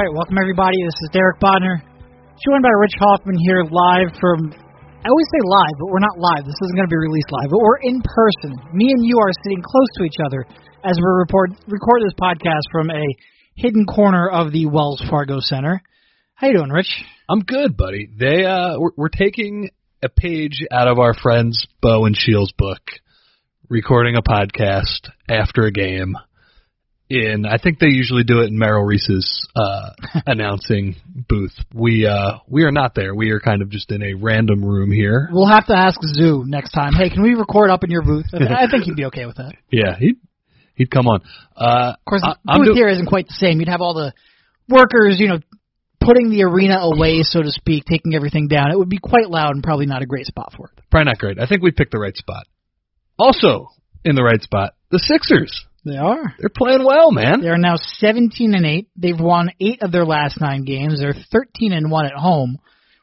All right, welcome everybody. This is Derek Bodner, joined by Rich Hofmann here live from. I always say live, but we're not live. This isn't going to be released live, but we're in person. Me and you are sitting close to each other as we report record this podcast from a hidden corner of the Wells Fargo Center. How you doing, Rich? I'm good, buddy. They uh, we're, we're taking a page out of our friends Bo and Sheil's book, recording a podcast after a game. In I think they usually do it in Merrill Reese's uh, announcing booth. We uh, we are not there. We are kind of just in a random room here. We'll have to ask Zoo next time. Hey, can we record up in your booth? I think he'd be okay with that. Yeah, he'd he'd come on. Uh, Of course, I- booth do- here isn't quite the same. You'd have all the workers, you know, putting the arena away, so to speak, taking everything down. It would be quite loud and probably not a great spot for it. probably not great. I think we picked the right spot. Also in the right spot, the Sixers. They are. They're playing well, man. They are now 17 and 8. They've won 8 of their last 9 games. They're 13 and 1 at home,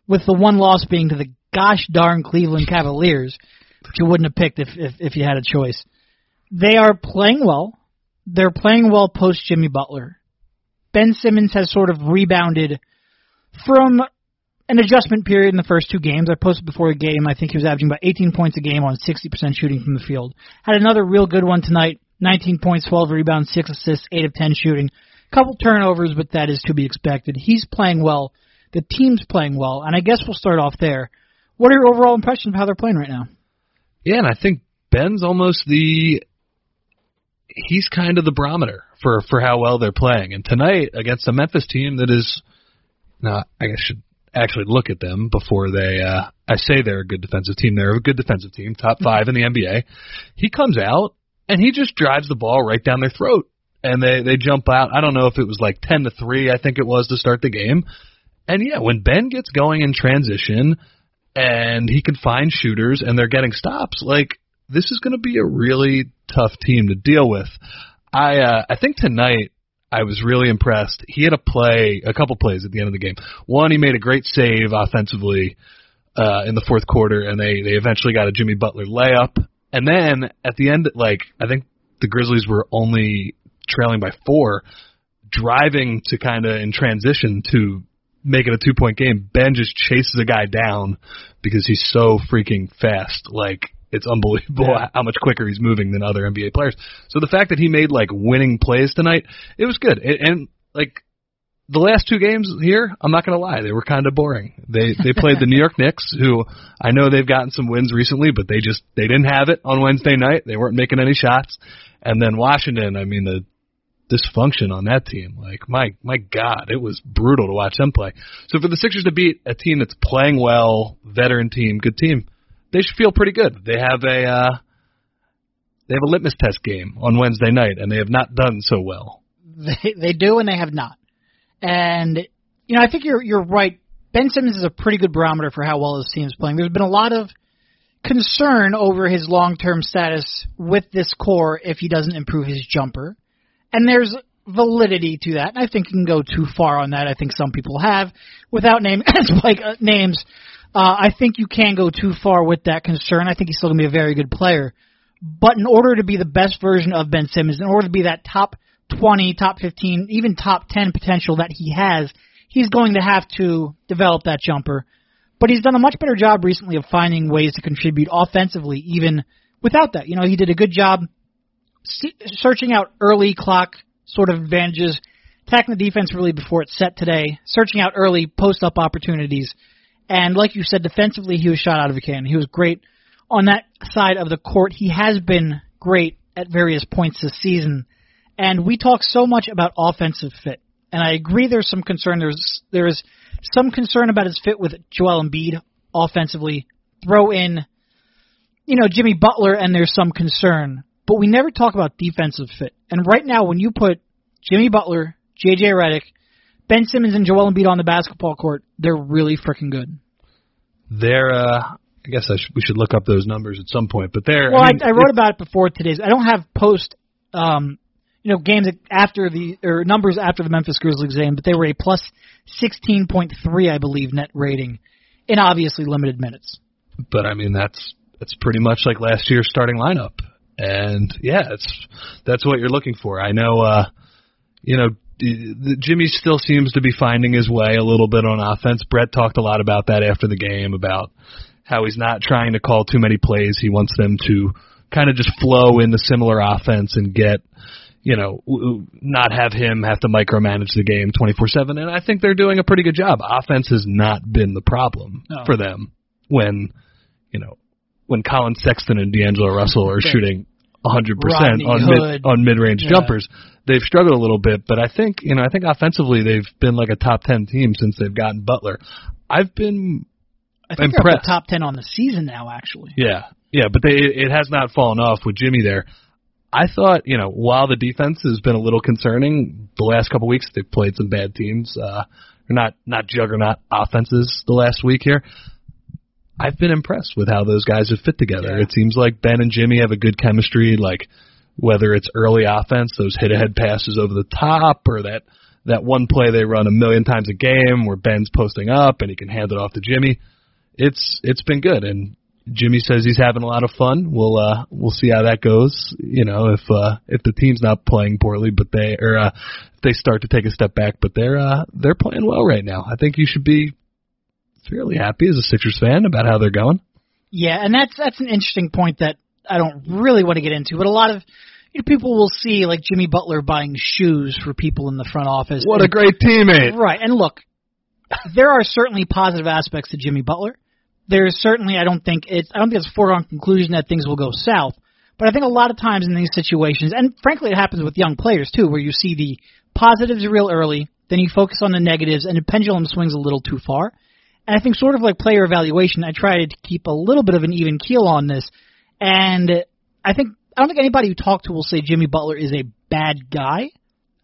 with the one loss being to the gosh darn Cleveland Cavaliers, which you wouldn't have picked if if, if you had a choice. They are playing well. They're playing well post Jimmy Butler. Ben Simmons has sort of rebounded from an adjustment period in the first two games. I posted before the game. I think he was averaging about 18 points a game on 60% shooting from the field. Had another real good one tonight. 19 points, 12 rebounds, 6 assists, 8 of 10 shooting. Couple turnovers, but that is to be expected. He's playing well. The team's playing well, and I guess we'll start off there. What are your overall impressions of how they're playing right now? Yeah, and I think Ben's almost the he's kind of the barometer for for how well they're playing. And tonight against a Memphis team that is now I guess should actually look at them before they uh I say they're a good defensive team. They're a good defensive team, top 5 in the NBA. He comes out and he just drives the ball right down their throat. And they they jump out. I don't know if it was like 10 to 3 I think it was to start the game. And yeah, when Ben gets going in transition and he can find shooters and they're getting stops, like this is going to be a really tough team to deal with. I uh, I think tonight I was really impressed. He had a play, a couple plays at the end of the game. One, he made a great save offensively uh, in the fourth quarter, and they they eventually got a Jimmy Butler layup. And then at the end, like I think the Grizzlies were only trailing by four, driving to kind of in transition to make it a two point game. Ben just chases a guy down because he's so freaking fast. Like it's unbelievable Yeah. how much quicker he's moving than other NBA players. So the fact that he made like winning plays tonight, it was good. It, and like the last two games here, I'm not gonna lie, they were kind of boring. They they played the New York Knicks, who I know they've gotten some wins recently, but they just they didn't have it on Wednesday night. They weren't making any shots. And then Washington, I mean the dysfunction on that team. Like my my God, it was brutal to watch them play. So for the Sixers to beat a team that's playing well, veteran team, good team, they should feel pretty good. They have a uh, they have a litmus test game on Wednesday night, and they have not done so well. They they do and they have not. And you know, I think you're you're right. Ben Simmons is a pretty good barometer for how well his team's playing. There's been a lot of concern over his long-term status with this core if he doesn't improve his jumper. And there's validity to that. And I think you can go too far on that. I think some people have without name like uh, names. Uh, I think you can go too far with that concern. I think he's still going to be a very good player. But in order to be the best version of Ben Simmons, in order to be that top 20, top 15, even top 10 potential that he has, he's going to have to develop that jumper. But he's done a much better job recently of finding ways to contribute offensively, even without that. You know, he did a good job searching out early clock sort of advantages, attacking the defense really before it's set today, searching out early post up opportunities. And like you said, defensively, he was shot out of a cannon. He was great on that side of the court. He has been great at various points this season. And we talk so much about offensive fit. And I agree there's some concern. There's there's some concern about his fit with Joel Embiid offensively. Throw in, you know, Jimmy Butler, and there's some concern. But we never talk about defensive fit. And right now, when you put Jimmy Butler, J.J. Redick, Ben Simmons, and Joel Embiid on the basketball court, they're really freaking good. They're, uh, I guess I sh- we should look up those numbers at some point, but they're. Well, I, mean, I wrote about it before today's. I don't have post, um, you know, games after the or numbers after the Memphis Grizzlies game, but they were a plus sixteen point three, I believe, net rating in obviously limited minutes. but I mean that's that's pretty much like last year's starting lineup. And yeah, it's that's what you're looking for. I know uh you know Jimmy still seems to be finding his way a little bit on offense. Brett talked a lot about that after the game about how he's not trying to call too many plays. He wants them to kind of just flow in the similar offense and get, you know, not have him have to micromanage the game 24/7 and I think they're doing a pretty good job. Offense has not been the problem No. for them when, you know, when Collin Sexton and D'Angelo Russell are shooting 100% Rodney on Hood. mid, on mid-range Yeah. jumpers. They've struggled a little bit, but I think, you know, I think offensively they've been like a top 10 team since they've gotten Butler. I've been I think they're Impressed. the top ten on the season now. Actually, yeah, yeah, but they it has not fallen off with Jimmy there. I thought, you know, while the defense has been a little concerning the last couple weeks, they've played some bad teams. Uh, they're not not juggernaut offenses the last week here. I've been impressed with how those guys have fit together. Yeah. It seems like Ben and Jimmy have a good chemistry. Like whether it's early offense, those hit ahead passes over the top, or that that one play they run a million times a game where Ben's posting up and he can hand it off to Jimmy. It's it's been good, and Jimmy says he's having a lot of fun. We'll uh we'll see how that goes. You know, if uh if the team's not playing poorly, but they or uh if they start to take a step back, but they're uh they're playing well right now. I think you should be fairly happy as a Sixers fan about how they're going. yeah, and that's that's an interesting point that I don't really want to get into, but a lot of you know, people will see like Jimmy Butler buying shoes for people in the front office. What a great teammate! Right, and look, there are certainly positive aspects to Jimmy Butler. There's certainly, I don't think it's, I don't think it's a foregone conclusion that things will go south. But I think a lot of times in these situations, and frankly, it happens with young players too, where you see the positives real early, then you focus on the negatives, and the pendulum swings a little too far. And I think, sort of like player evaluation, I try to keep a little bit of an even keel on this. And I think I don't think anybody who talked to will say Jimmy Butler is a bad guy.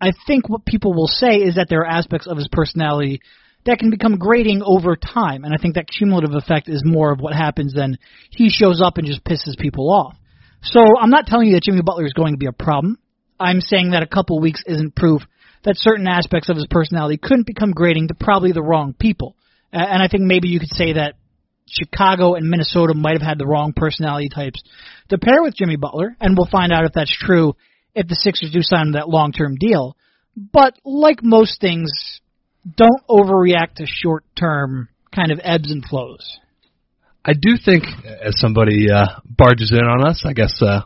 I think what people will say is that there are aspects of his personality that can become grating over time, and I think that cumulative effect is more of what happens than he shows up and just pisses people off. So I'm not telling you that Jimmy Butler is going to be a problem. I'm saying that a couple weeks isn't proof that certain aspects of his personality couldn't become grating to probably the wrong people. And I think maybe you could say that Chicago and Minnesota might have had the wrong personality types to pair with Jimmy Butler, and we'll find out if that's true if the Sixers do sign that long-term deal. But like most things, don't overreact to short-term kind of ebbs and flows. I do think, as somebody uh, barges in on us, I guess uh,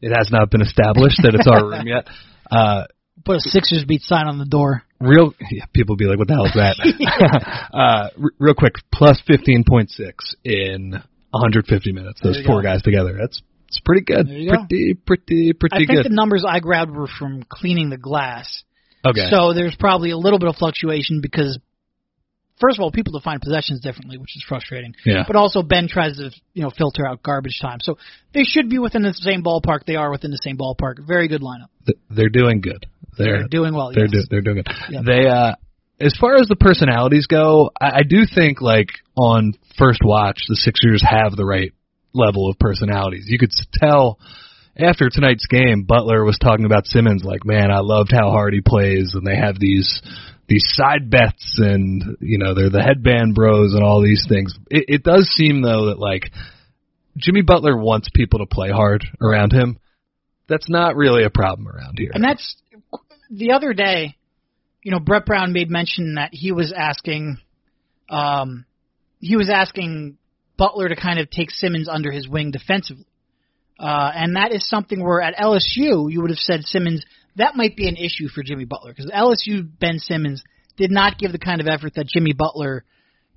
it has not been established that it's our room yet. Uh, Put a Sixers beat sign on the door. real yeah, people be like, "What the hell is that?" uh, r- real quick, plus fifteen point six in 150 minutes. Those four go. guys together. That's it's pretty good. You go. Pretty pretty I pretty think the numbers I grabbed were from cleaning the glass. Okay. So there's probably a little bit of fluctuation because, first of all, people define possessions differently, which is frustrating. yeah. But also Ben tries to you know filter out garbage time. So they should be within the same ballpark. They are within the same ballpark. Very good lineup. They're doing good. They're They're doing well. they're yes. do, they're doing good. Yep. They uh as far as the personalities go, I, I do think like on first watch the Sixers have the right level of personalities. You could tell after tonight's game, Butler was talking about Simmons like, "Man, I loved how hard he plays," and they have these these side bets, and you know they're the headband bros and all these things. It, it does seem though that like Jimmy Butler wants people to play hard around him. That's not really a problem around here. And that's the other day. You know, Brett Brown made mention that he was asking, um, he was asking Butler to kind of take Simmons under his wing defensively, uh, and that is something where at LSU you would have said Simmons that might be an issue for Jimmy Butler because LSU Ben Simmons did not give the kind of effort that Jimmy Butler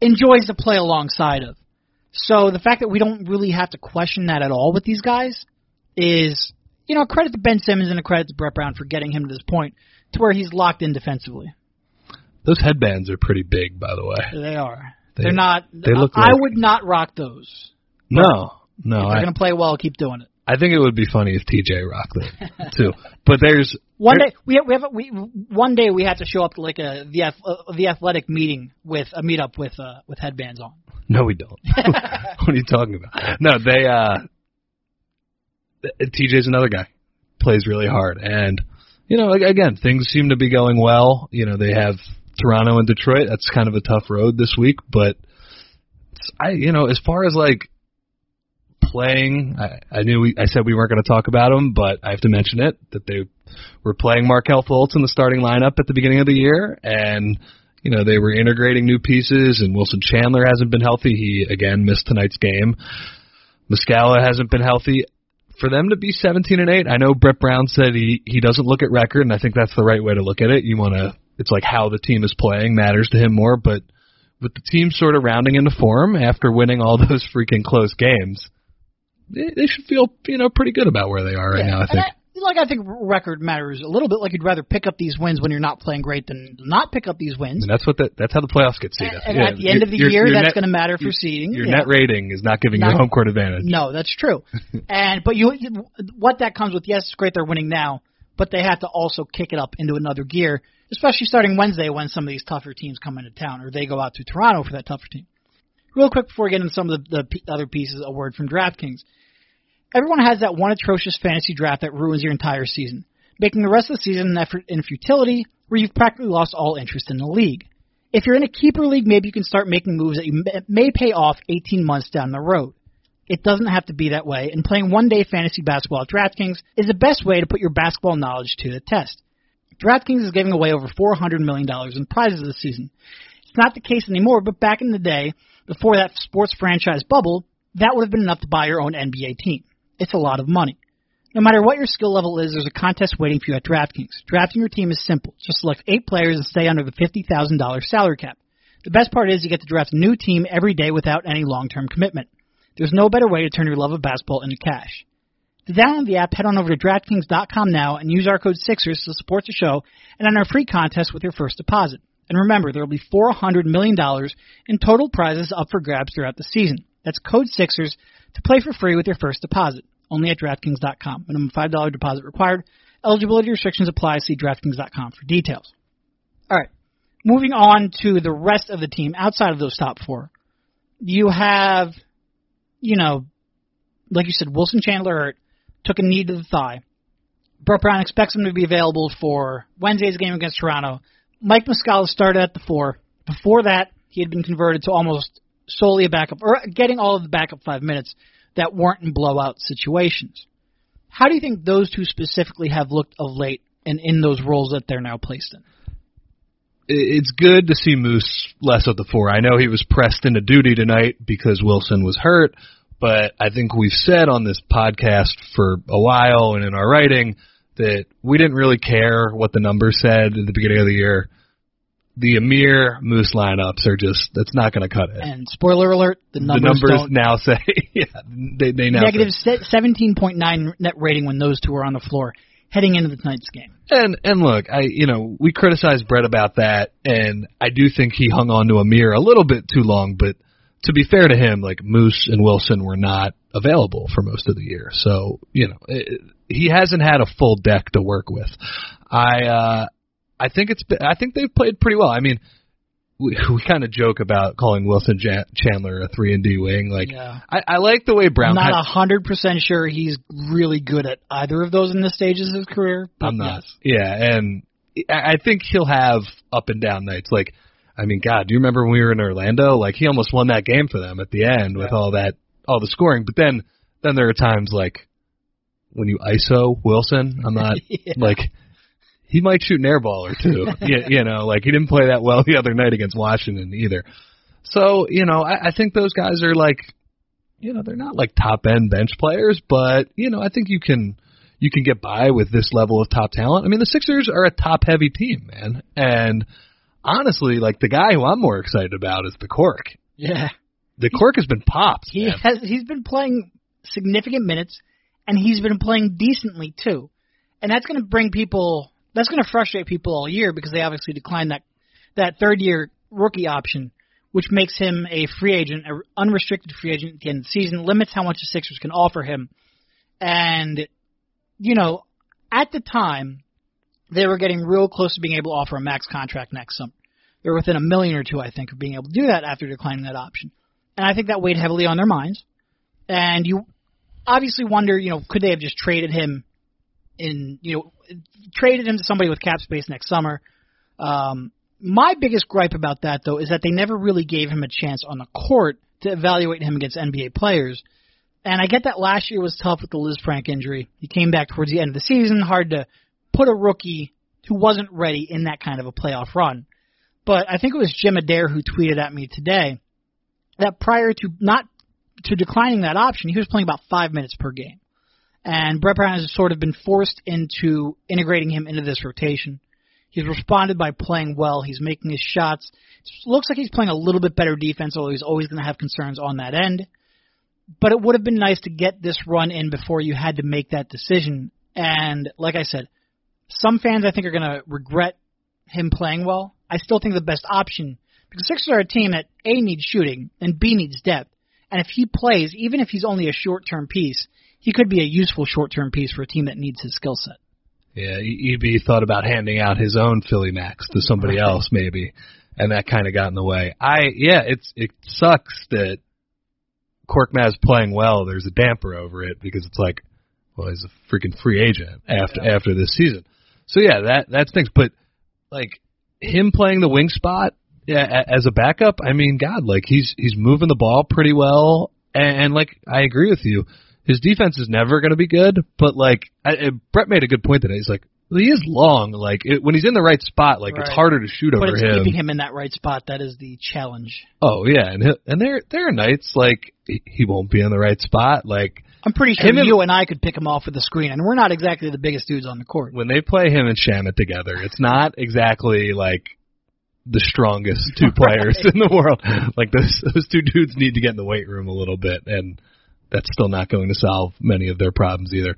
enjoys to play alongside of. So the fact that we don't really have to question that at all with these guys is, you know, credit to Ben Simmons and a credit to Brett Brown for getting him to this point to where he's locked in defensively. Those headbands are pretty big, by the way. They are. They- are not. they look I like- would not rock those. No, no. if they're I, going to play well, keep doing it. I think it would be funny if TJ rocked it too. But there's One day we have, we have we one day we have to show up to like a the uh, the athletic meeting with a meetup with uh with headbands on. No, we don't. what are you talking about? No, they. uh TJ's another guy. Plays really hard, and you know, again, things seem to be going well. You know, they have Toronto and Detroit. That's kind of a tough road this week, but I, you know, as far as like playing, I, I knew we, I said we weren't going to talk about them, but I have to mention it that they were playing Markelle Fultz in the starting lineup at the beginning of the year, and you know they were integrating new pieces. And Wilson Chandler hasn't been healthy; he again missed tonight's game. Muscala hasn't been healthy. For them to be 17 and 8, I know Brett Brown said he he doesn't look at record, and I think that's the right way to look at it. You want to, it's like how the team is playing matters to him more, but with the team sort of rounding into form after winning all those freaking close games, they, they should feel you know pretty good about where they are right Yeah, now. I think. I- like I think record matters a little bit. Like you'd rather pick up these wins when you're not playing great than not pick up these wins. and that's what the, that's how the playoffs get seeded. And, and Yeah, at the end of the your- year, your that's going to matter for your- seeding. Your yeah. net rating is not giving you Not- a home court advantage. No, that's true. and but you, you, what that comes with? Yes, it's great they're winning now, but they have to also kick it up into another gear, especially starting Wednesday when some of these tougher teams come into town or they go out to Toronto for that tougher team. Real quick before we get into some of the, the p- other pieces, a word from DraftKings. Everyone has that one atrocious fantasy draft that ruins your entire season, making the rest of the season an effort in futility where you've practically lost all interest in the league. If you're in a keeper league, maybe you can start making moves that you may- pay off 18 months down the road. It doesn't have to be that way, and playing one day fantasy basketball at DraftKings is the best way to put your basketball knowledge to the test. DraftKings is giving away over $400 million in prizes this season. It's not the case anymore, but back in the day, before that sports franchise bubble, that would have been enough to buy your own NBA team. It's a lot of money. No matter what your skill level is, there's a contest waiting for you at DraftKings. Drafting your team is simple. Just select eight players and stay under the $50,000 salary cap. The best part is you get to draft a new team every day without any long-term commitment. There's no better way to turn your love of basketball into cash. To download the app, head on over to DraftKings.com now and use our code Sixers to support the show and enter a free contest with your first deposit. And remember, there will be $400 million in total prizes up for grabs throughout the season. That's code Sixers to play for free with your first deposit. Only at DraftKings.com. Minimum $5 deposit required. Eligibility restrictions apply. See DraftKings.com for details. All right. Moving on to the rest of the team outside of those top four. You have, you know, like you said, Wilson Chandler took a knee to the thigh. Brett Brown expects him to be available for Wednesday's game against Toronto. Mike Muscala started at the four. Before that, he had been converted to almost solely a backup, or getting all of the backup five minutes that weren't in blowout situations. How do you think those two specifically have looked of late and in those roles that they're now placed in? it's good to see Moose less of the four. I know he was pressed into duty tonight because Wilson was hurt, but I think we've said on this podcast for a while and in our writing that we didn't really care what the numbers said at the beginning of the year. The Amir Moose lineups are just that's not going to cut it. And spoiler alert, the numbers, the numbers now say yeah, they they now Negative say. 17.9 net rating when those two are on the floor heading into the tonight's game. And and look, I you know we criticized Brett about that, and I do think he hung on to Amir a little bit too long. But to be fair to him, like Moose and Wilson were not available for most of the year, so you know it, he hasn't had a full deck to work with. I uh I think it's been, I think they've played pretty well. I mean. We, we kind of joke about calling Wilson Jan- Chandler a three and D wing. Like Yeah. I, I like the way Brown. I'm not a hundred percent sure he's really good at either of those in the stages of his career. But I'm not. yes. Yeah, and I I think he'll have up and down nights. Like, I mean, God, do you remember when we were in Orlando? Like, he almost won that game for them at the end with Yeah. all that, all the scoring. But then, then there are times like when you ISO Wilson. I'm not Yeah. like he might shoot an air ball or two. you, you know, like he didn't play that well the other night against Washington either. So you know, I, I think those guys are like, you know, they're not like top end bench players, but you know, I think you can you can get by with this level of top talent. I mean, the Sixers are a top heavy team, man, and honestly, like the guy who I'm more excited about is the Cork. Yeah. The Cork has been popped. He man. has he's been playing significant minutes and he's been playing decently too. And that's going to bring people that's going to frustrate people all year because they obviously declined that that third year rookie option which makes him a free agent, an unrestricted free agent at the end of the season, limits how much the Sixers can offer him. And you know, at the time they were getting real close to being able to offer a max contract next summer. They were within a million or two, I think, of being able to do that after declining that option. And I think that weighed heavily on their minds. And you obviously wonder, you know, could they have just traded him in, you know, traded him to somebody with cap space next summer? Um, my biggest gripe about that, though, is that they never really gave him a chance on the court to evaluate him against NBA players. And I get that last year was tough with the Lisfranc injury. He came back towards the end of the season, hard to put a rookie who wasn't ready in that kind of a playoff run. But I think it was Jim Adair who tweeted at me today that prior to not to declining that option, he was playing about five minutes per game. And Brett Brown has sort of been forced into integrating him into this rotation. He's responded by playing well. He's making his shots. Looks like he's playing a little bit better defense, although he's always going to have concerns on that end. But it would have been nice to get this run in before you had to make that decision. And like I said, some fans I think are going to regret him playing well. I still think the best option because Sixers are a team that A needs shooting and B needs depth. And if he plays, even if he's only a short term piece, he could be a useful short term piece for a team that needs his skill set. Yeah, EB thought about handing out his own Philly Max to somebody right. else maybe, and that kind of got in the way. I yeah, it's it sucks that Korkmaz playing well. There's a damper over it because it's like, well, he's a freaking free agent after yeah. after this season. So yeah, that that stinks. But like him playing the wing spot yeah, as a backup, I mean, God, like he's he's moving the ball pretty well, and, and like I agree with you his defense is never going to be good, but like I, Brett made a good point today. He's like, he is long. Like it, when he's in the right spot, like right. it's harder to shoot but over it's him. Keeping him in that right spot that is the challenge. Oh yeah, and and there there are nights like he, won't be in the right spot. Like I'm pretty sure you and, and I could pick him off with the screen, and we're not exactly the biggest dudes on the court. When they play him and Shamet together, it's not exactly like the strongest two players right. in the world. Like those those two dudes need to get in the weight room a little bit and that's still not going to solve many of their problems either.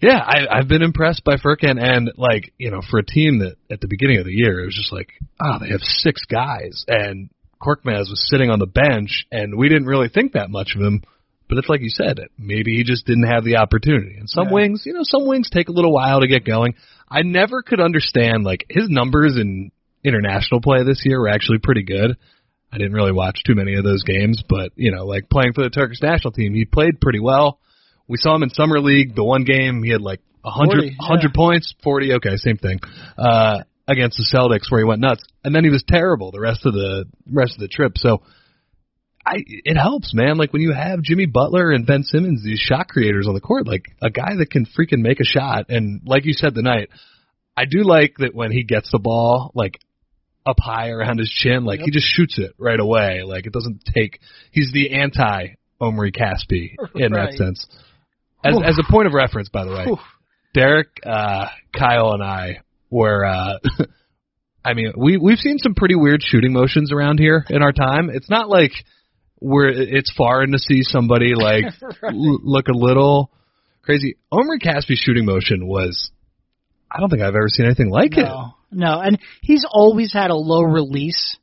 Yeah, I, I've been impressed by Furkan, and like you know, for a team that at the beginning of the year it was just like, oh, they have six guys, and Korkmaz was sitting on the bench, and we didn't really think that much of him. But it's like you said, maybe he just didn't have the opportunity. And some yeah. wings, you know, some wings take a little while to get going. I never could understand like his numbers in international play this year were actually pretty good. I didn't really watch too many of those games, but you know, like playing for the Turkish national team, he played pretty well. We saw him in summer league. The one game he had like a hundred hundred points, forty. Okay, same thing. Uh, against the Celtics where he went nuts, and then he was terrible the rest of the rest of the trip. So. I it helps, man. Like when you have Jimmy Butler and Ben Simmons, these shot creators on the court, like a guy that can freaking make a shot. And like you said tonight, I do like that when he gets the ball, like up high around his chin. Like yep. he just shoots it right away. Like it doesn't take. He's the anti Omri Caspi in right. that sense. As Oof. as a point of reference, by the way, Oof. Derek, uh, Kyle, and I were. Uh, I mean, we we've seen some pretty weird shooting motions around here in our time. It's not like we're it's foreign to see somebody like right. l- look a little crazy. Omri Caspi's shooting motion was. I don't think I've ever seen anything like no. it. No, and he's always had a low release.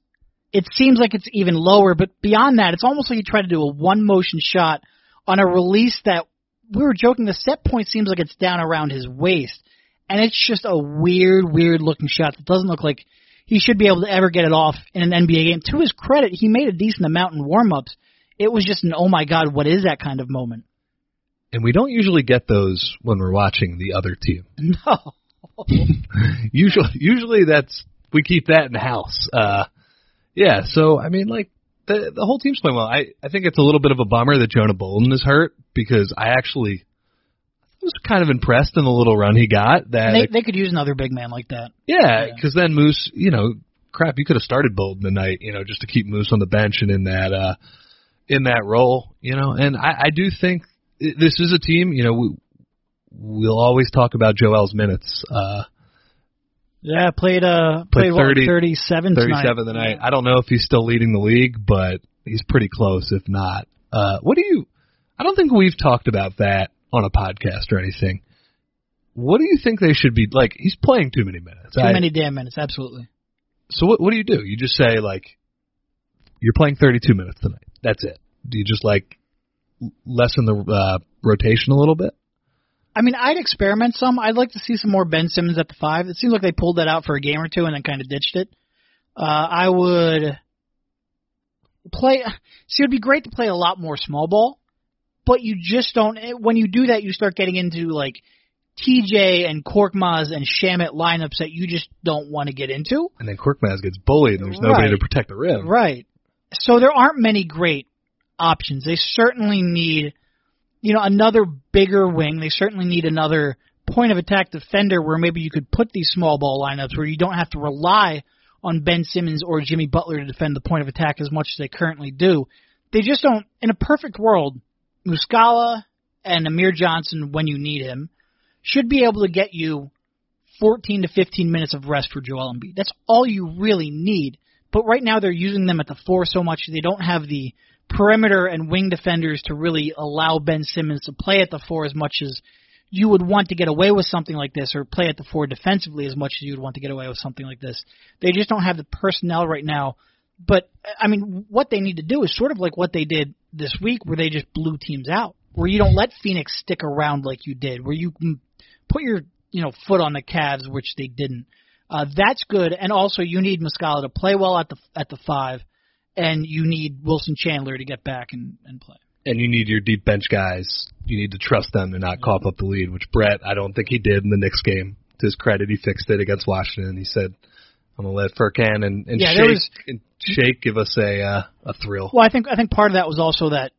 It seems like it's even lower, but beyond that, it's almost like he tried to do a one motion shot on a release that we were joking. The set point seems like it's down around his waist, and it's just a weird, weird looking shot that doesn't look like he should be able to ever get it off in an NBA game. To his credit, he made a decent amount in warm ups. It was just an oh my god, what is that kind of moment? And we don't usually get those when we're watching the other team. No. usually, usually that's we keep that in the house. Uh, yeah. So I mean, like the the whole team's playing well. I I think it's a little bit of a bummer that Jonah Bolden is hurt because I actually was kind of impressed in the little run he got. That they, they could use another big man like that. Yeah, because yeah. then Moose, you know, crap, you could have started Bolden tonight, you know, just to keep Moose on the bench and in that uh in that role, you know. And I, I do think this is a team, you know, we, we'll always talk about Joel's minutes. Uh, yeah, played uh played, played 30, what, 37 37 tonight. tonight. I don't know if he's still leading the league, but he's pretty close if not. Uh what do you I don't think we've talked about that on a podcast or anything. What do you think they should be like he's playing too many minutes. Too I, many damn minutes, absolutely. So what what do you do? You just say like you're playing 32 minutes tonight. That's it. Do you just like lessen the uh rotation a little bit? I mean, I'd experiment some. I'd like to see some more Ben Simmons at the five. It seems like they pulled that out for a game or two and then kind of ditched it. Uh, I would play. See, it would be great to play a lot more small ball, but you just don't. When you do that, you start getting into like TJ and Korkmaz and Shamet lineups that you just don't want to get into. And then Korkmaz gets bullied, and there's nobody to protect the rim. Right. So there aren't many great options. They certainly need you know, another bigger wing. They certainly need another point of attack defender where maybe you could put these small ball lineups where you don't have to rely on Ben Simmons or Jimmy Butler to defend the point of attack as much as they currently do. They just don't. In a perfect world, Muscala and Amir Johnson, when you need him, should be able to get you 14 to 15 minutes of rest for Joel Embiid. That's all you really need. But right now they're using them at the four so much they don't have the perimeter and wing defenders to really allow Ben Simmons to play at the four as much as you would want to get away with something like this or play at the four defensively as much as you would want to get away with something like this. They just don't have the personnel right now. But I mean, what they need to do is sort of like what they did this week, where they just blew teams out, where you don't let Phoenix stick around like you did, where you put your you know foot on the Cavs, which they didn't. Uh, that's good, and also you need Muscala to play well at the at the five, and you need Wilson Chandler to get back and, and play and you need your deep bench guys. You need to trust them to not cough up the lead, which Brett, I don't think he did in the Knicks game. To his credit, he fixed it against Washington. He said, "I'm gonna let Furkan and, and yeah, Shake was, and Shake give us a uh, a thrill." Well, I think I think part of that was also that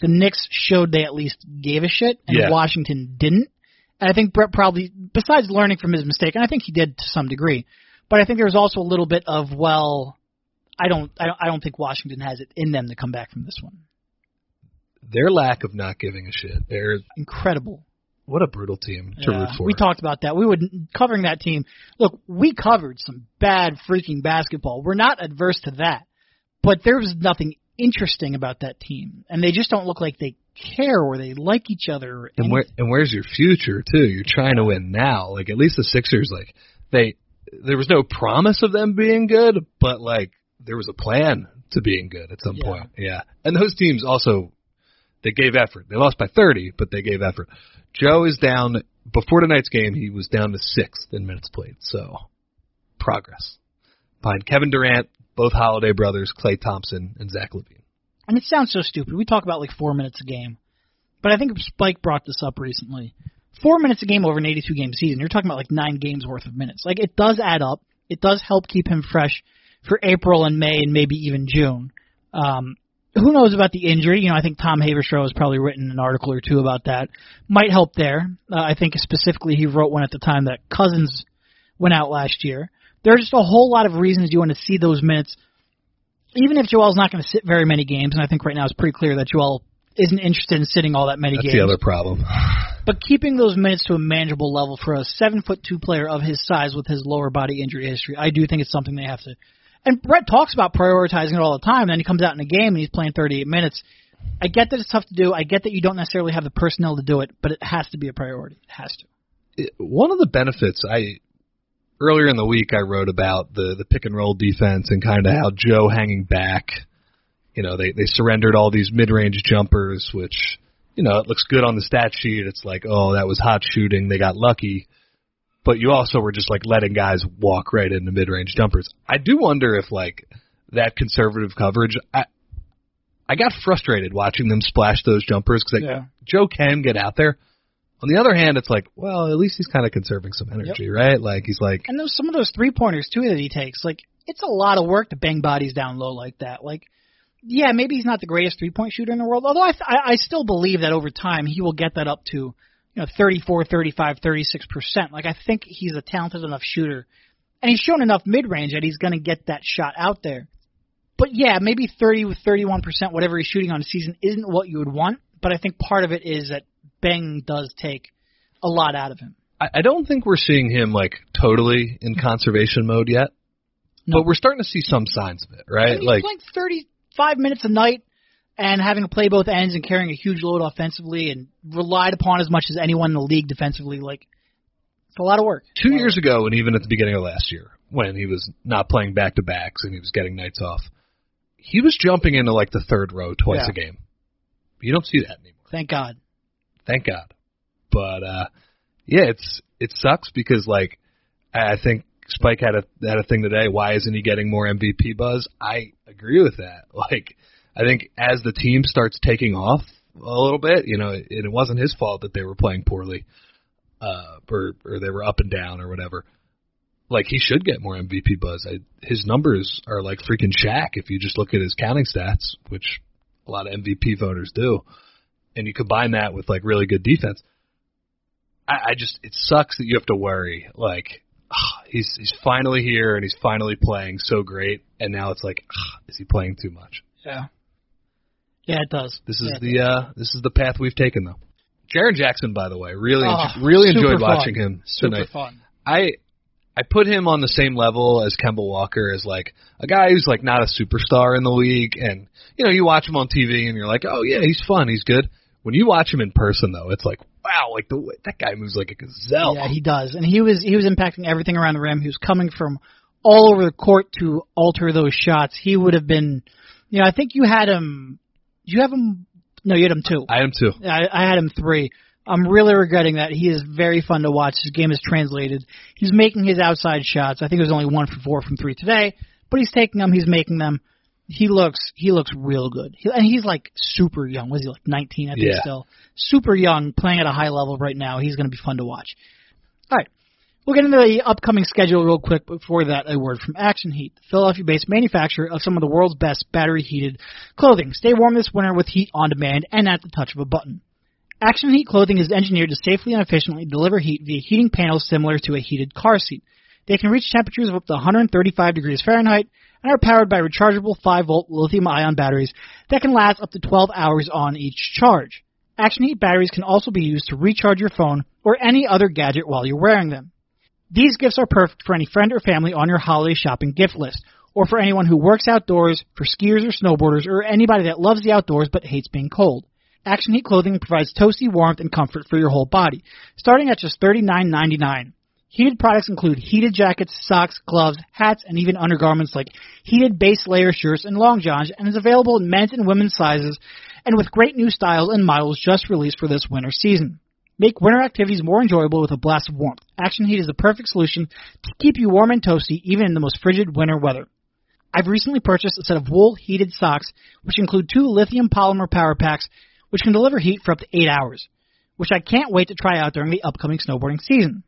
the Knicks showed they at least gave a shit, and yeah. Washington didn't. And I think Brett probably, besides learning from his mistake, and I think he did to some degree, but I think there was also a little bit of well, I don't, I don't, I don't think Washington has it in them to come back from this one their lack of not giving a shit. They're incredible. What a brutal team to yeah, root for. We talked about that. We would covering that team. Look, we covered some bad freaking basketball. We're not adverse to that, but there was nothing interesting about that team, and they just don't look like they care or they like each other. and where and where's your future too? You're trying to win now. Like at least the Sixers, like they there was no promise of them being good, but like there was a plan to being good at some yeah. point. Yeah, and those teams also they gave effort. They lost by 30, but they gave effort. Joe is down before tonight's game. He was down to sixth in minutes played. So progress behind Kevin Durant, both Holiday brothers, Klay Thompson, and Zach LaVine. And it sounds so stupid. We talk about like four minutes a game, but I think Spike brought this up recently. Four minutes a game over an 82 game season. You're talking about like nine games worth of minutes. Like it does add up. It does help keep him fresh for April and May and maybe even June. Um, who knows about the injury? You know, I think Tom Haberstroh has probably written an article or two about that. Might help there. Uh, I think specifically he wrote one at the time that Cousins went out last year. There are just a whole lot of reasons you want to see those minutes. Even if Joel's not going to sit very many games, and I think right now it's pretty clear that Joel isn't interested in sitting all that many That's games. That's the other problem. But keeping those minutes to a manageable level for a seven foot two player of his size with his lower body injury history, I do think it's something they have to and Brett talks about prioritizing it all the time. And then he comes out in a game and he's playing 38 minutes. I get that it's tough to do. I get that you don't necessarily have the personnel to do it, but it has to be a priority. It has to. It, one of the benefits I earlier in the week I wrote about the the pick and roll defense and kind of how Joe hanging back. You know, they they surrendered all these mid range jumpers, which you know it looks good on the stat sheet. It's like, oh, that was hot shooting. They got lucky but you also were just like letting guys walk right into mid range jumpers. I do wonder if like that conservative coverage. I I got frustrated watching them splash those jumpers because like, yeah. Joe can get out there. On the other hand, it's like, well, at least he's kind of conserving some energy, yep. right? Like he's like, and those some of those three pointers too that he takes, like it's a lot of work to bang bodies down low like that. Like, yeah, maybe he's not the greatest three point shooter in the world, although I I, I still believe that over time he will get that up to you know, 34, 35, 36%. Like, I think he's a talented enough shooter. And he's shown enough mid range that he's going to get that shot out there. But yeah, maybe 30 with 31%, whatever he's shooting on a season, isn't what you would want. But I think part of it is that Bang does take a lot out of him. I, I don't think we're seeing him, like, totally in conservation mode yet. No. But we're starting to see some signs of it, right? I mean, like, playing 35 minutes a night and having to play both ends and carrying a huge load offensively and relied upon as much as anyone in the league defensively. Like, it's a lot of work. Two years ago, and even at the beginning of last year, when he was not playing back to backs and he was getting nights off, he was jumping into like the third row twice yeah. a game. You don't see that anymore. Thank God. Thank God. But uh yeah, it's it sucks because like I think Spike had a had a thing today. Why isn't he getting more MVP buzz? I agree with that. Like I think as the team starts taking off a little bit, you know, it, it wasn't his fault that they were playing poorly, uh, or or they were up and down or whatever. Like he should get more MVP buzz. I, his numbers are like freaking Shaq if you just look at his counting stats, which a lot of MVP voters do, and you combine that with like really good defense. I, I just it sucks that you have to worry. Like ah, he's he's finally here and he's finally playing so great, and now it's like, ah, is he playing too much? Yeah. Yeah, it does. This is Yeah, the uh this is the path we've taken though. Jaren Jackson, by the way, really Oh, really enjoyed fun. watching him tonight. Super fun. I I put him on the same level as Kemba Walker as like a guy who's like not a superstar in the league and you know, you watch him on TV and you're like, "Oh yeah, he's fun, he's good." When you watch him in person though, it's like, "Wow, like the way that guy moves like a gazelle." Yeah, he does, and he was he was impacting everything around the rim. He was coming from all over the court to alter those shots. He would have been, you know, I think you had him. You have him. No, you had him two. I am too. I, I had him three. I'm really regretting that. He is very fun to watch. His game is translated. He's making his outside shots. I think it was only one for four from three today, but he's taking them. He's making them. He looks he looks real good. He, and he's like super young. Was he like 19? I think Yeah. still super young, playing at a high level right now. He's going to be fun to watch. All right. We'll get into the upcoming schedule real quick. Before that, a word from Action Heat, the Philadelphia-based manufacturer of some of the world's best battery-heated clothing. Stay warm this winter with heat on demand and at the touch of a button. Action Heat clothing is engineered to safely and efficiently deliver heat via heating panels similar to a heated car seat. They can reach temperatures of up to 135 degrees Fahrenheit and are powered by rechargeable 5-volt lithium-ion batteries that can last up to 12 hours on each charge. Action Heat batteries can also be used to recharge your phone or any other gadget while you're wearing them. These gifts are perfect for any friend or family on your holiday shopping gift list, or for anyone who works outdoors, for skiers or snowboarders, or anybody that loves the outdoors but hates being cold. Action Heat clothing provides toasty warmth and comfort for your whole body, starting at just $39.99. Heated products include heated jackets, socks, gloves, hats, and even undergarments like heated base layer shirts and long johns, and is available in men's and women's sizes, and with great new styles and models just released for this winter season. Make winter activities more enjoyable with a blast of warmth. Action Heat is the perfect solution to keep you warm and toasty even in the most frigid winter weather. I've recently purchased a set of wool heated socks, which include two lithium polymer power packs, which can deliver heat for up to 8 hours, which I can't wait to try out during the upcoming snowboarding season.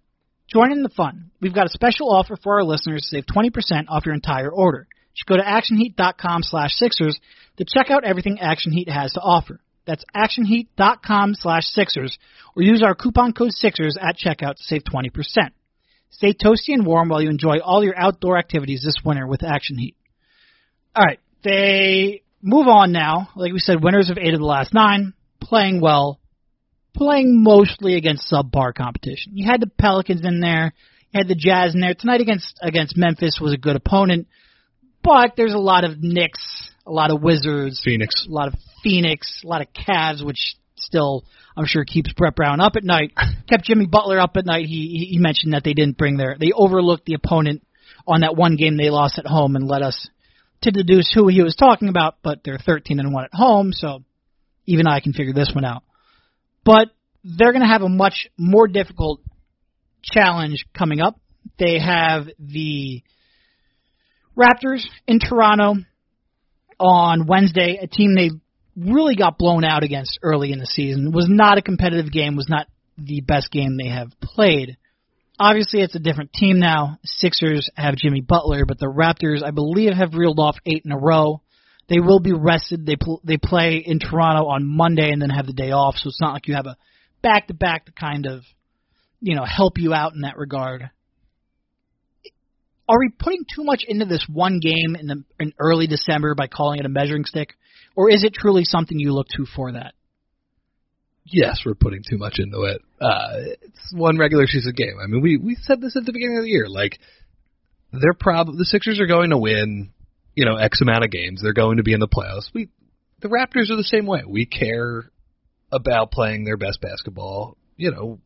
Join in the fun. We've got a special offer for our listeners to save 20% off your entire order. Just go to actionheat.com slash Sixers to check out everything Action Heat has to offer. That's actionheat.com slash Sixers, or use our coupon code Sixers at checkout to save 20%. Stay toasty and warm while you enjoy all your outdoor activities this winter with Action Heat. All right, they move on now. Like we said, winners of eight of the last nine, playing well, playing mostly against subpar competition. You had the Pelicans in there, you had the Jazz in there. Tonight against against Memphis was a good opponent, but there's a lot of Knicks, a lot of Wizards, Phoenix. a lot of Phoenix, a lot of Cavs, which still I'm sure keeps Brett Brown up at night. Kept Jimmy Butler up at night. He he mentioned that they didn't bring their they overlooked the opponent on that one game they lost at home and led us to deduce who he was talking about. But they're 13 and one at home, so even I can figure this one out. But they're going to have a much more difficult challenge coming up. They have the Raptors in Toronto on Wednesday, a team they really got blown out against early in the season. Was not a competitive game, was not the best game they have played. Obviously, it's a different team now. Sixers have Jimmy Butler, but the Raptors, I believe, have reeled off eight in a row. They will be rested. They pl- they play in Toronto on Monday and then have the day off, so it's not like you have a back to back to kind of, you know, help you out in that regard. Are we putting too much into this one game in the in early December by calling it a measuring stick, or is it truly something you look to for that? Yes, we're putting too much into it. Uh, it's one regular season game. I mean, we we said this at the beginning of the year. Like, they're prob the Sixers are going to win, you know, X amount of games. They're going to be in the playoffs. We, the Raptors are the same way. We care about playing their best basketball. You know,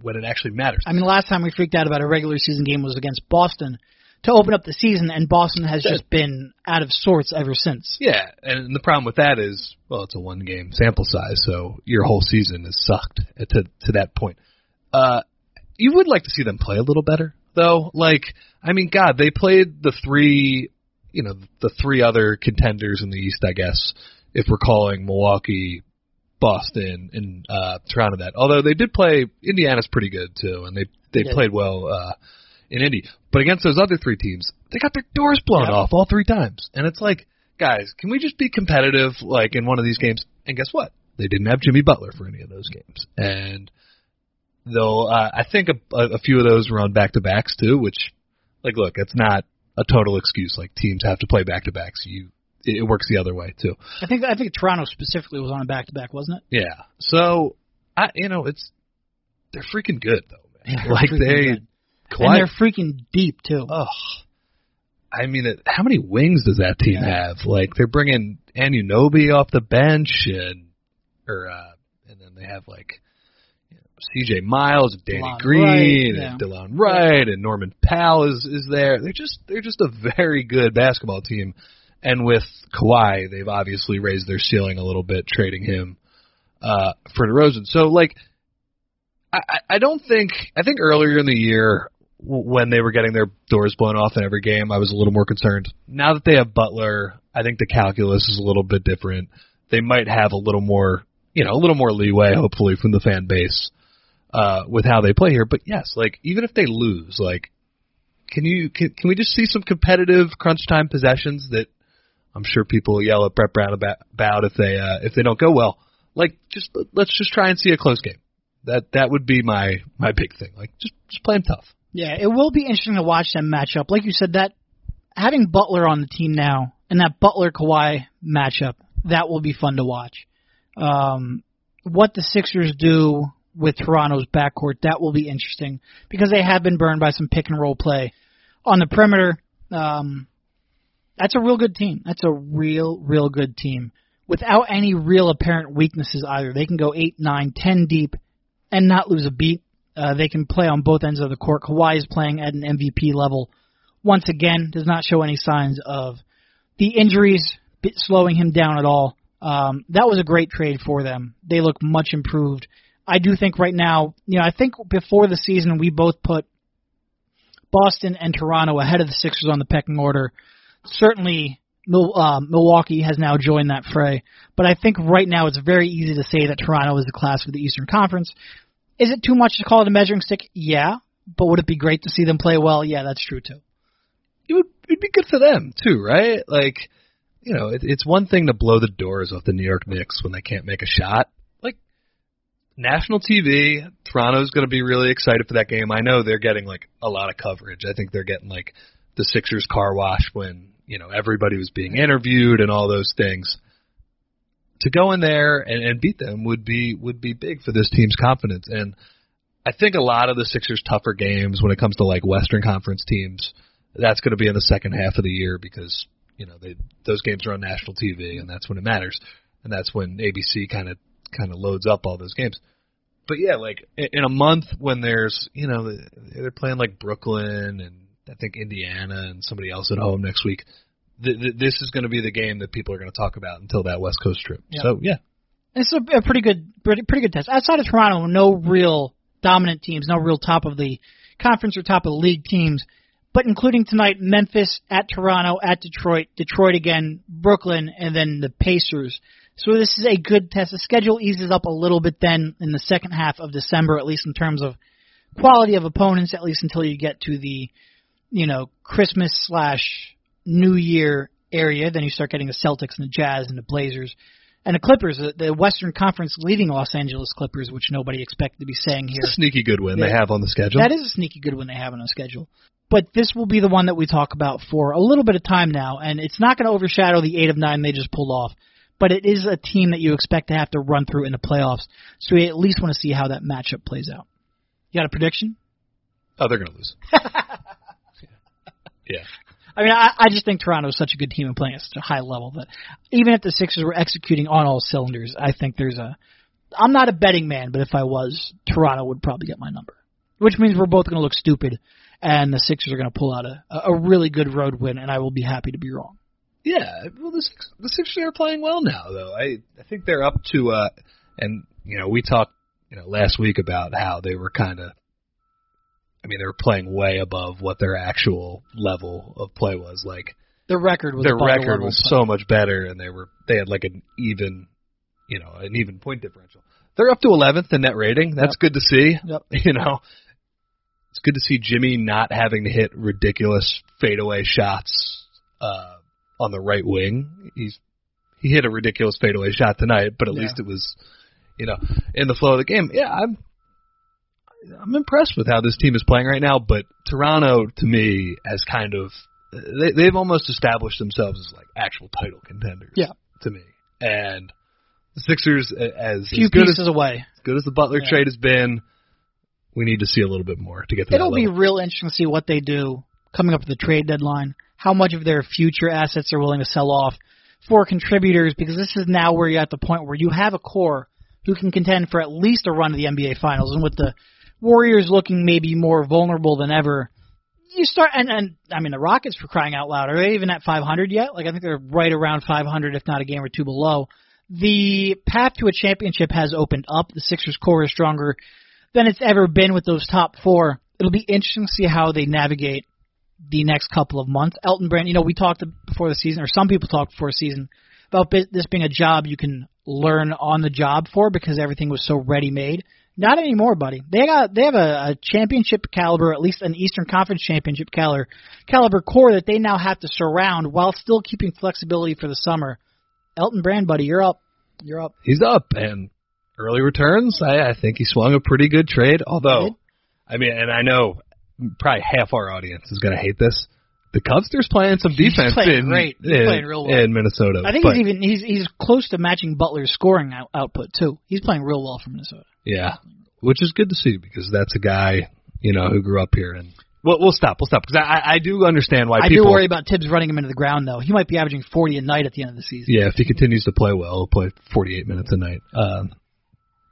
when it actually matters. I mean, last time we freaked out about a regular season game was against Boston to open up the season, and Boston has just been out of sorts ever since. Yeah, and the problem with that is, well, it's a one game sample size, so your whole season is sucked to to that point. Uh, you would like to see them play a little better, though. Like, I mean, God, they played the three, you know, the three other contenders in the East, I guess, if we're calling Milwaukee, Boston, and uh, Toronto that. Although they did play, Indiana's pretty good too, and they they did. played well uh, in Indy. But against those other three teams, they got their doors blown Yeah. off all three times, and it's like guys, can we just be competitive like in one of these games? And guess what? They didn't have Jimmy Butler for any of those games. And though uh, I think a, a few of those were on back to backs too, which like look, it's not a total excuse. Like teams have to play back to backs. You it works the other way too. I think I think Toronto specifically was on a back to back, wasn't it? Yeah. So I you know it's they're freaking good though. Man. Yeah, like they good. Kawhi, and they're freaking deep too. Ugh. I mean, it, how many wings does that team Yeah. have? Like they're bringing Anunoby off the bench, and or uh, and then they have like you know, C.J. Miles, and Danny DeLon Green, Wright, yeah. and Delon Wright, and Norman Powell is is there. They're just they're just a very good basketball team. And with Kawhi, they've obviously raised their ceiling a little bit, trading him uh, for DeRozan. So like, I, I- don't think I think earlier in the year when they were getting their doors blown off in every game, I was a little more concerned. Now that they have Butler, I think the calculus is a little bit different. They might have a little more, you know, a little more leeway, hopefully, from the fan base uh, with how they play here. But yes, like even if they lose, like can you can, can we just see some competitive crunch time possessions that I'm sure people yell at Brett Brown about, about if they uh, if they don't go well. Like just let's just try and see a close game. That that would be my my big thing. Like just just play them tough. Yeah, it will be interesting to watch them match up. Like you said, that having Butler on the team now and that Butler Kawhi matchup, that will be fun to watch. Um, what the Sixers do with Toronto's backcourt, that will be interesting because they have been burned by some pick and roll play on the perimeter. Um, that's a real good team. That's a real, real good team without any real apparent weaknesses either. They can go eight, nine, ten deep and not lose a beat. Uh, they can play on both ends of the court. Kawhi is playing at an MVP level. Once again, does not show any signs of the injuries slowing him down at all. Um, that was a great trade for them. They look much improved. I do think right now, you know, I think before the season we both put Boston and Toronto ahead of the Sixers on the pecking order. Certainly, uh, Milwaukee has now joined that fray. But I think right now it's very easy to say that Toronto is the class for the Eastern Conference. Is it too much to call it a measuring stick? Yeah. But would it be great to see them play well? Yeah, that's true too. It would it'd be good for them too, right? Like you know, it, it's one thing to blow the doors off the New York Knicks when they can't make a shot. Like national TV, Toronto's going to be really excited for that game. I know they're getting like a lot of coverage. I think they're getting like the Sixers car wash when you know everybody was being interviewed and all those things. To go in there and, and beat them would be would be big for this team's confidence. And I think a lot of the Sixers' tougher games when it comes to like Western Conference teams, that's going to be in the second half of the year because you know they those games are on national TV and that's when it matters, and that's when ABC kind of kind of loads up all those games. But yeah, like in a month when there's you know they're playing like Brooklyn and I think Indiana and somebody else at home next week. Th- th- this is going to be the game that people are going to talk about until that West Coast trip. Yeah. So yeah, It's a, a pretty good, pretty, pretty good test. Outside of Toronto, no real dominant teams, no real top of the conference or top of the league teams. But including tonight, Memphis at Toronto, at Detroit, Detroit again, Brooklyn, and then the Pacers. So this is a good test. The schedule eases up a little bit then in the second half of December, at least in terms of quality of opponents, at least until you get to the, you know, Christmas slash New Year area. Then you start getting the Celtics and the Jazz and the Blazers and the Clippers, the, the Western Conference leading Los Angeles Clippers, which nobody expected to be saying here. it's a sneaky good win they have on the schedule. That is a sneaky good one they have on the schedule. But this will be the one that we talk about for a little bit of time now, and it's not going to overshadow the eight of nine they just pulled off. But it is a team that you expect to have to run through in the playoffs, so we at least want to see how that matchup plays out. You got a prediction? oh, they're going to lose. yeah. I mean, I, I just think Toronto is such a good team and playing at such a high level that even if the Sixers were executing on all cylinders, I think there's a. I'm not a betting man, but if I was, Toronto would probably get my number, which means we're both going to look stupid, and the Sixers are going to pull out a a really good road win, and I will be happy to be wrong. Yeah, well, the Six, the Sixers are playing well now, though. I I think they're up to, uh, and you know, we talked, you know, last week about how they were kind of, I mean, they were playing way above what their actual level of play was. Like The record was their the record was so much better, and they were they had like an even, you know, an even point differential. They're up to 11th in net rating. That's good to see. Yep. You know, it's good to see Jimmy not having to hit ridiculous fadeaway shots uh, on the right wing. He's he hit a ridiculous fadeaway shot tonight, but at Yeah. least it was, you know, in the flow of the game. Yeah, I'm. I'm impressed with how this team is playing right now. But Toronto, to me, has kind of they, they've almost established themselves as like actual title contenders. Yeah. to me, and the Sixers, as Few as good pieces as, away. as good as the Butler Yeah. trade has been, we need to see a little bit more to get to It'll be real interesting to see what they do coming up with the trade deadline. How much of their future assets are willing to sell off for contributors? Because this is now where you're at the point where you have a core who can contend for at least a run to the NBA Finals, and with the Warriors looking maybe more vulnerable than ever, you start and and I mean the Rockets for crying out loud are they even at 500 yet? Like I think they're right around 500, if not a game or two below. The path to a championship has opened up. The Sixers core is stronger than it's ever been with those top four. It'll be interesting to see how they navigate the next couple of months. Elton Brand, you know, we talked before the season, or some people talked before the season about this being a job you can learn on the job for because everything was so ready made. Not anymore, buddy. They got they have a, a championship caliber, at least an Eastern Conference championship caliber caliber core that they now have to surround while still keeping flexibility for the summer. Elton Brand, buddy, you're up. You're up. He's up and early returns. I, I think he swung a pretty good trade. Although, I mean, and I know probably half our audience is going to hate this. The Cubsters playing some defense playing in, great. He's in, playing real well. in Minnesota. I think he's even he's he's close to matching Butler's scoring out, output too. He's playing real well for Minnesota. Yeah, which is good to see because that's a guy you know who grew up here. And we'll, we'll stop. We'll stop because I, I- I do understand why I people. do worry about Thibs running him into the ground though. He might be averaging 40 a night at the end of the season. Yeah, if he continues to play well, he'll play 48 minutes a night. Um,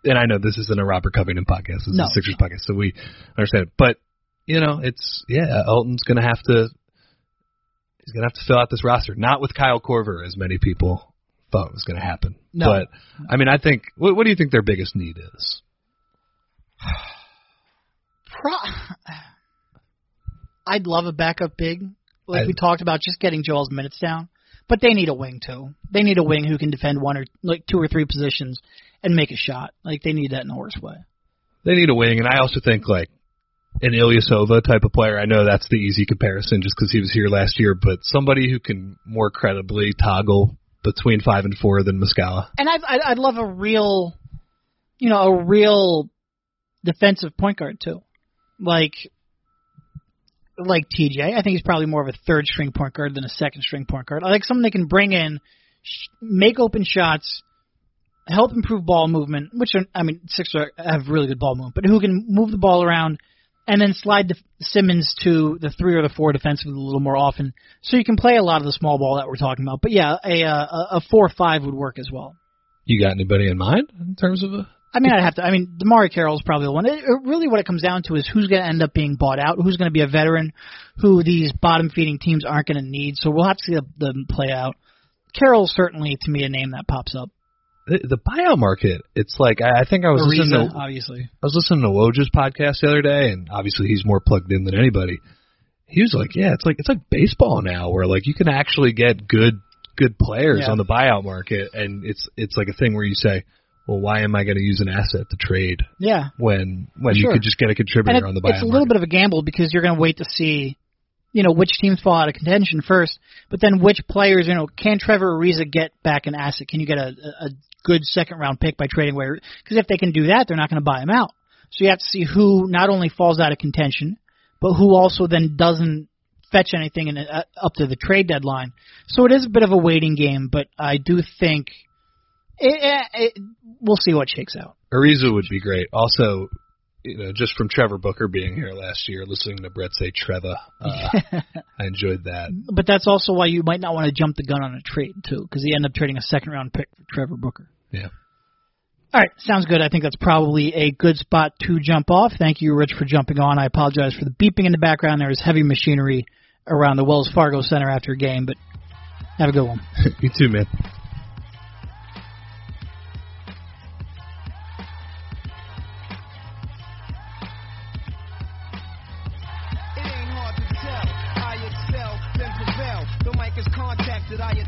and I know this isn't a Robert Covington podcast. This No. is a Sixers podcast, so we understand. But you know, it's yeah, Elton's going to have to he's going to have to fill out this roster, not with Kyle Korver as many people thought was going to happen. No. But I mean, I think what, what do you think their biggest need is? Pro- I'd love a backup big, like I- we talked about, just getting Joel's minutes down. But they need a wing too. They need a wing who can defend one or like two or three positions and make a shot. Like they need that in a worse way. They need a wing, and I also think like an Ilyasova type of player. I know that's the easy comparison just because he was here last year, but somebody who can more credibly toggle between five and four than Muscala. And I'd, I'd I'd love a real, you know, a real defensive point guard too, like like TJ. I think he's probably more of a third string point guard than a second string point guard. I like someone they can bring in, sh- make open shots, help improve ball movement. Which are, I mean, Sixers have really good ball movement, but who can move the ball around. And then slide the Simmons to the three or the four defensively a little more often, so you can play a lot of the small ball that we're talking about. But yeah, a uh, a, a four five would work as well. You got anybody in mind in terms of a? I mean, I'd have to. I mean, DeMarre Carroll's probably the one. It, it, really, what it comes down to is who's going to end up being bought out, who's going to be a veteran, who these bottom feeding teams aren't going to need. So we'll have to see the, them play out. Carroll's certainly, to me, a name that pops up. The, the buyout market. It's like I, I think I was listening Ariza, to obviously. I was listening to Woj's podcast the other day, and obviously he's more plugged in than anybody. He was like, "Yeah, it's like it's like baseball now, where like you can actually get good good players Yeah. on the buyout market, and it's it's like a thing where you say, well, why am I going to use an asset to trade Yeah. when when you could just get a contributor it, on the buyout market? it's a little market? bit of a gamble because you're going to wait to see, you know, which teams fall out of contention first, but then which players, you know, can Trevor Ariza get back an asset? Can you get a, a good second round pick by trading away? Because if they can do that, they're not going to buy him out. So you have to see who not only falls out of contention, but who also then doesn't fetch anything in, uh, up to the trade deadline. So it is a bit of a waiting game, but I do think it, it, it, we'll see what shakes out. Ariza would be great. Also, you know, just from Trevor Booker being here last year, listening to Brett say Treva, uh, I enjoyed that. But that's also why you might not want to jump the gun on a trade too, because he ended up trading a second round pick for Trevor Booker. Yeah. All right, sounds good. I think that's probably a good spot to jump off. Thank you, Rich, for jumping on. I apologize for the beeping in the background. There is heavy machinery around the Wells Fargo Center after a game, but have a good one. you too, man.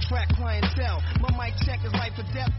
Attract clientele. My mic check is life or death,